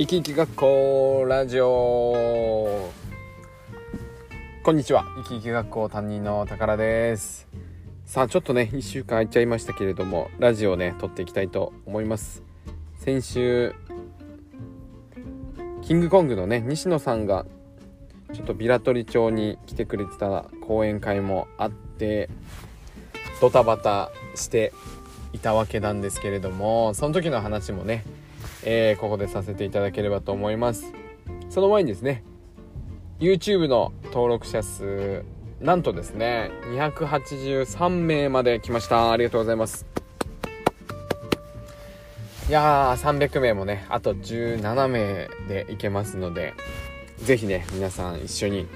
生き生き学校ラジオ。こんにちは。生き生き学校担任の宝です。さあちょっとね1週間空いちゃいましたけれどもラジオね撮っていきたいと思います。先週キングコングのね西野さんがちょっとビラトリ町に来てくれてた講演会もあってドタバタしていたわけなんですけれどもその時の話もねえー、ここでさせていただければと思います。その前にですね YouTube の登録者数なんとですね283名まで来ました。ありがとうございます。いやー300名もねあと17名でいけますので是非ね皆さん一緒に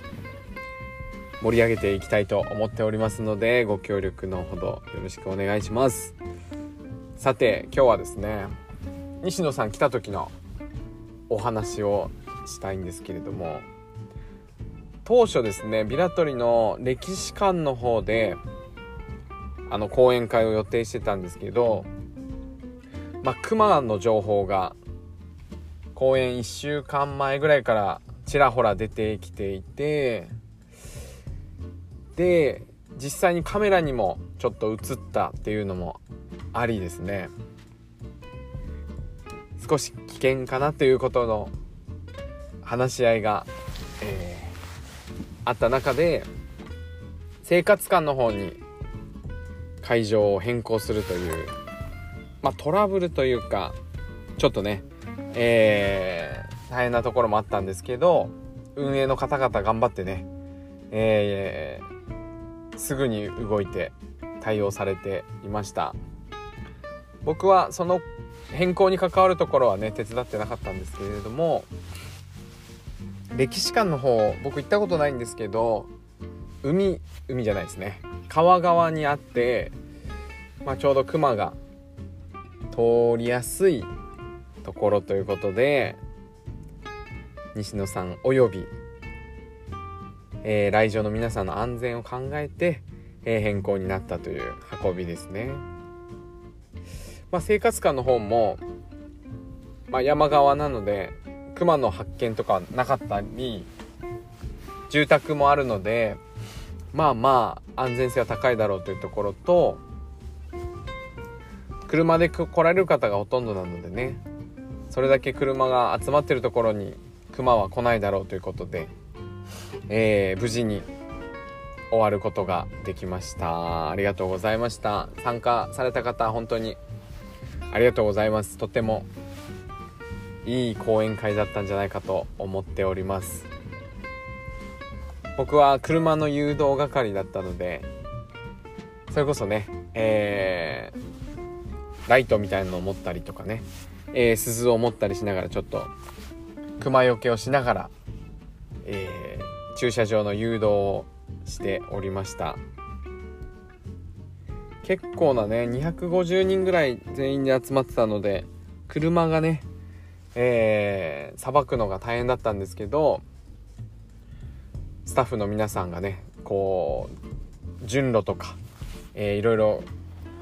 盛り上げていきたいと思っておりますのでご協力のほどよろしくお願いします。さて今日はですね西野さん来た時のお話をしたいんですけれども当初ですねビラトリの歴史館の方であの講演会を予定してたんですけどまあ熊の情報が公演1週間前ぐらいからちらほら出てきていてで実際にカメラにもちょっと映ったっていうのもありですね。少し危険かなということの話し合いが、えー、あった中で生活館の方に会場を変更するという、まあ、トラブルというかちょっとね、えー、大変なところもあったんですけど運営の方々頑張ってね、えー、すぐに動いて対応されていました。僕はその変更に関わるところはね手伝ってなかったんですけれども歴史館の方僕行ったことないんですけど海海じゃないですね川側にあって、まあ、ちょうど熊が通りやすいところということで西野さんおよび、えー、来場の皆さんの安全を考えて、えー、変更になったという運びですね。まあ、生活館の方も、まあ、山側なので熊の発見とかなかったり住宅もあるのでまあまあ安全性は高いだろうというところと車で来られる方がほとんどなのでねそれだけ車が集まってるところに熊は来ないだろうということで、えー、無事に終わることができました。ありがとうございました。参加された方本当にありがとうございます。とてもいい講演会だったんじゃないかと思っております。僕は車の誘導係だったのでそれこそねえー、ライトみたいなのを持ったりとかね、えー、鈴を持ったりしながらちょっと熊よけをしながら、えー、駐車場の誘導をしておりました。結構なね250人ぐらい全員で集まってたので車がねえさばくのが大変だったんですけどスタッフの皆さんがねこう順路とか、えー、いろいろ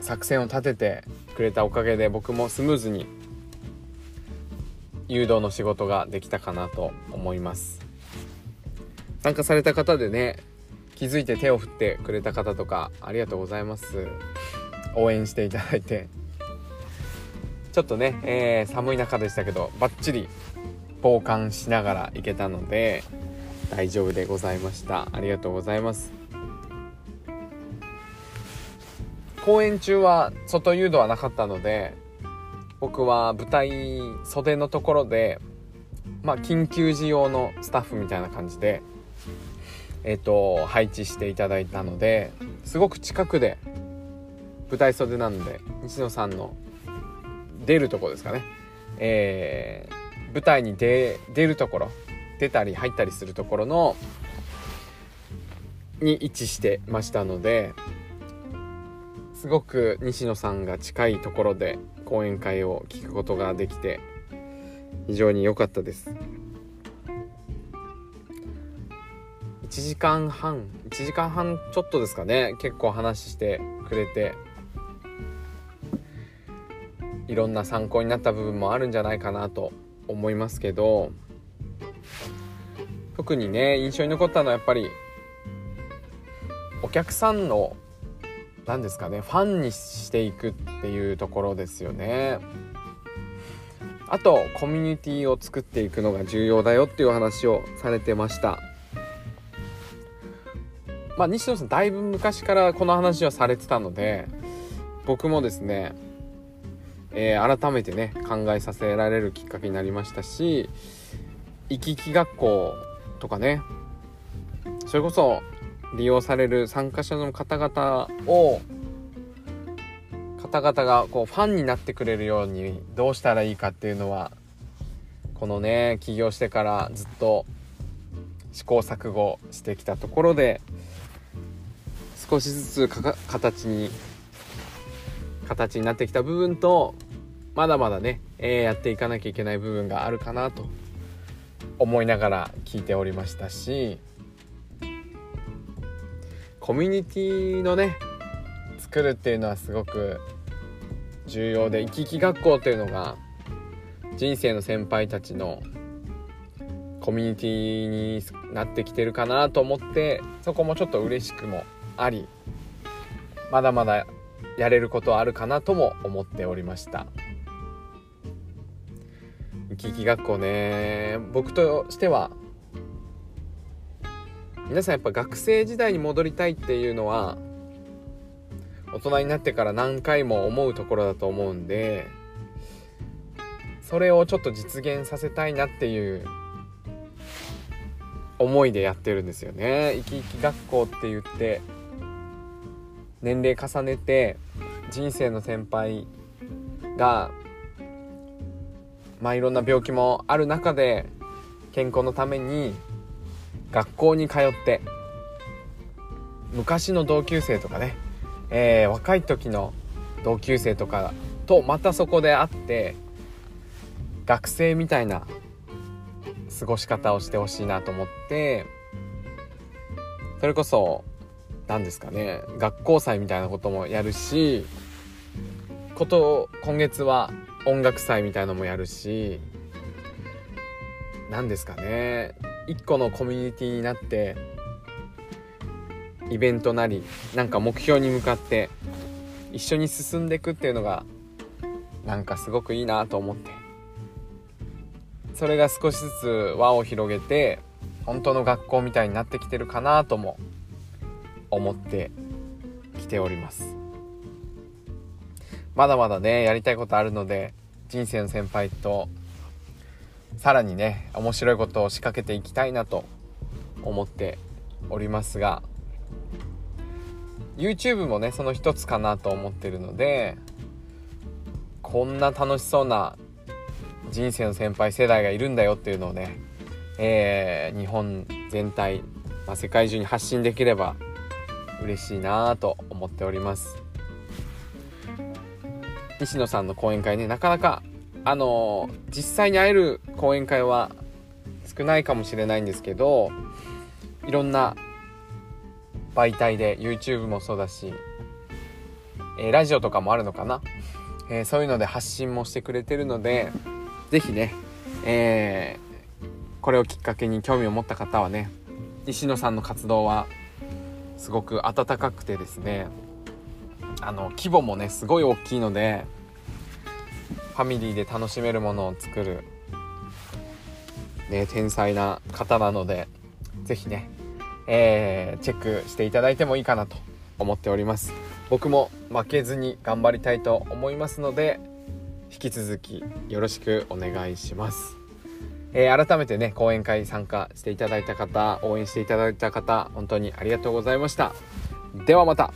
作戦を立ててくれたおかげで僕もスムーズに誘導の仕事ができたかなと思います。参加された方でね気づいて手を振ってくれた方とかありがとうございます。応援していただいて。ちょっとね、えー、寒い中でしたけどバッチリ防寒しながら行けたので大丈夫でございました。ありがとうございます。公演中は外誘導はなかったので僕は舞台袖のところでまあ緊急時用のスタッフみたいな感じでえっ、と配置していただいたのですごく近くで舞台袖なので西野さんの出るとこですかね、えー、舞台に出るところ出たり入ったりするところのに位置してましたのですごく西野さんが近いところで講演会を聞くことができて非常に良かったです。1時間半1時間半ちょっとですかね。結構話してくれて。いろんな参考になった部分もあるんじゃないかなと思いますけど。特にね印象に残ったのはやっぱりお客さんの何ですかねファンにしていくっていうところですよね。あとコミュニティを作っていくのが重要だよっていう話をされてました。まあ西野さんだいぶ昔からこの話はされてたので僕もですね、えー、改めてね考えさせられるきっかけになりましたし行き来学校とかねそれこそ利用される参加者の方々を方々がこうファンになってくれるようにどうしたらいいかっていうのはこのね起業してからずっと試行錯誤してきたところで少しずつ形に形になってきた部分とまだまだね、えー、やっていかなきゃいけない部分があるかなと思いながら聞いておりましたしコミュニティのね作るっていうのはすごく重要で行き来学校っていうのが人生の先輩たちのコミュニティになってきてるかなと思ってそこもちょっと嬉しくもありまだまだやれることあるかなとも思っておりました行き来学校ね僕としては皆さんやっぱ学生時代に戻りたいっていうのは大人になってから何回も思うところだと思うんでそれをちょっと実現させたいなっていう思いでやってるんですよね。生き生き学校って言って年齢重ねて人生の先輩がまあいろんな病気もある中で健康のために学校に通って昔の同級生とかね、えー、若い時の同級生とかとまたそこで会って学生みたいな過ごし方をしてほしいなと思ってそれこそ何ですかね。学校祭みたいなこともやるしこと今月は音楽祭みたいのもやるし何ですかね。一個のコミュニティになってイベントなりなんか目標に向かって一緒に進んでいくっていうのがなんかすごくいいなと思って。それが少しずつ輪を広げて本当の学校みたいになってきてるかなとも思ってきております。まだまだねやりたいことあるので人生の先輩とさらにね面白いことを仕掛けていきたいなと思っておりますが YouTube もねその一つかなと思ってるのでこんな楽しそうな人生の先輩世代がいるんだよっていうのをね、えー、日本全体、まあ、世界中に発信できれば嬉しいなと思っております。西野さんの講演会ねなかなかあの実際に会える講演会は少ないかもしれないんですけどいろんな媒体で YouTube もそうだし、えー、ラジオとかもあるのかな、えー、そういうので発信もしてくれてるので是非ね、えー、これをきっかけに興味を持った方はね西野さんの活動はすごく温かくてですねあの規模もねすごい大きいのでファミリーで楽しめるものを作る、ね、天才な方なので是非ね、えー、チェックしていただいてもいいかなと思っております。僕も負けずに頑張りたいと思いますので引き続きよろしくお願いします。えー、改めてね講演会参加していただいた方応援していただいた方本当にありがとうございました。ではまた。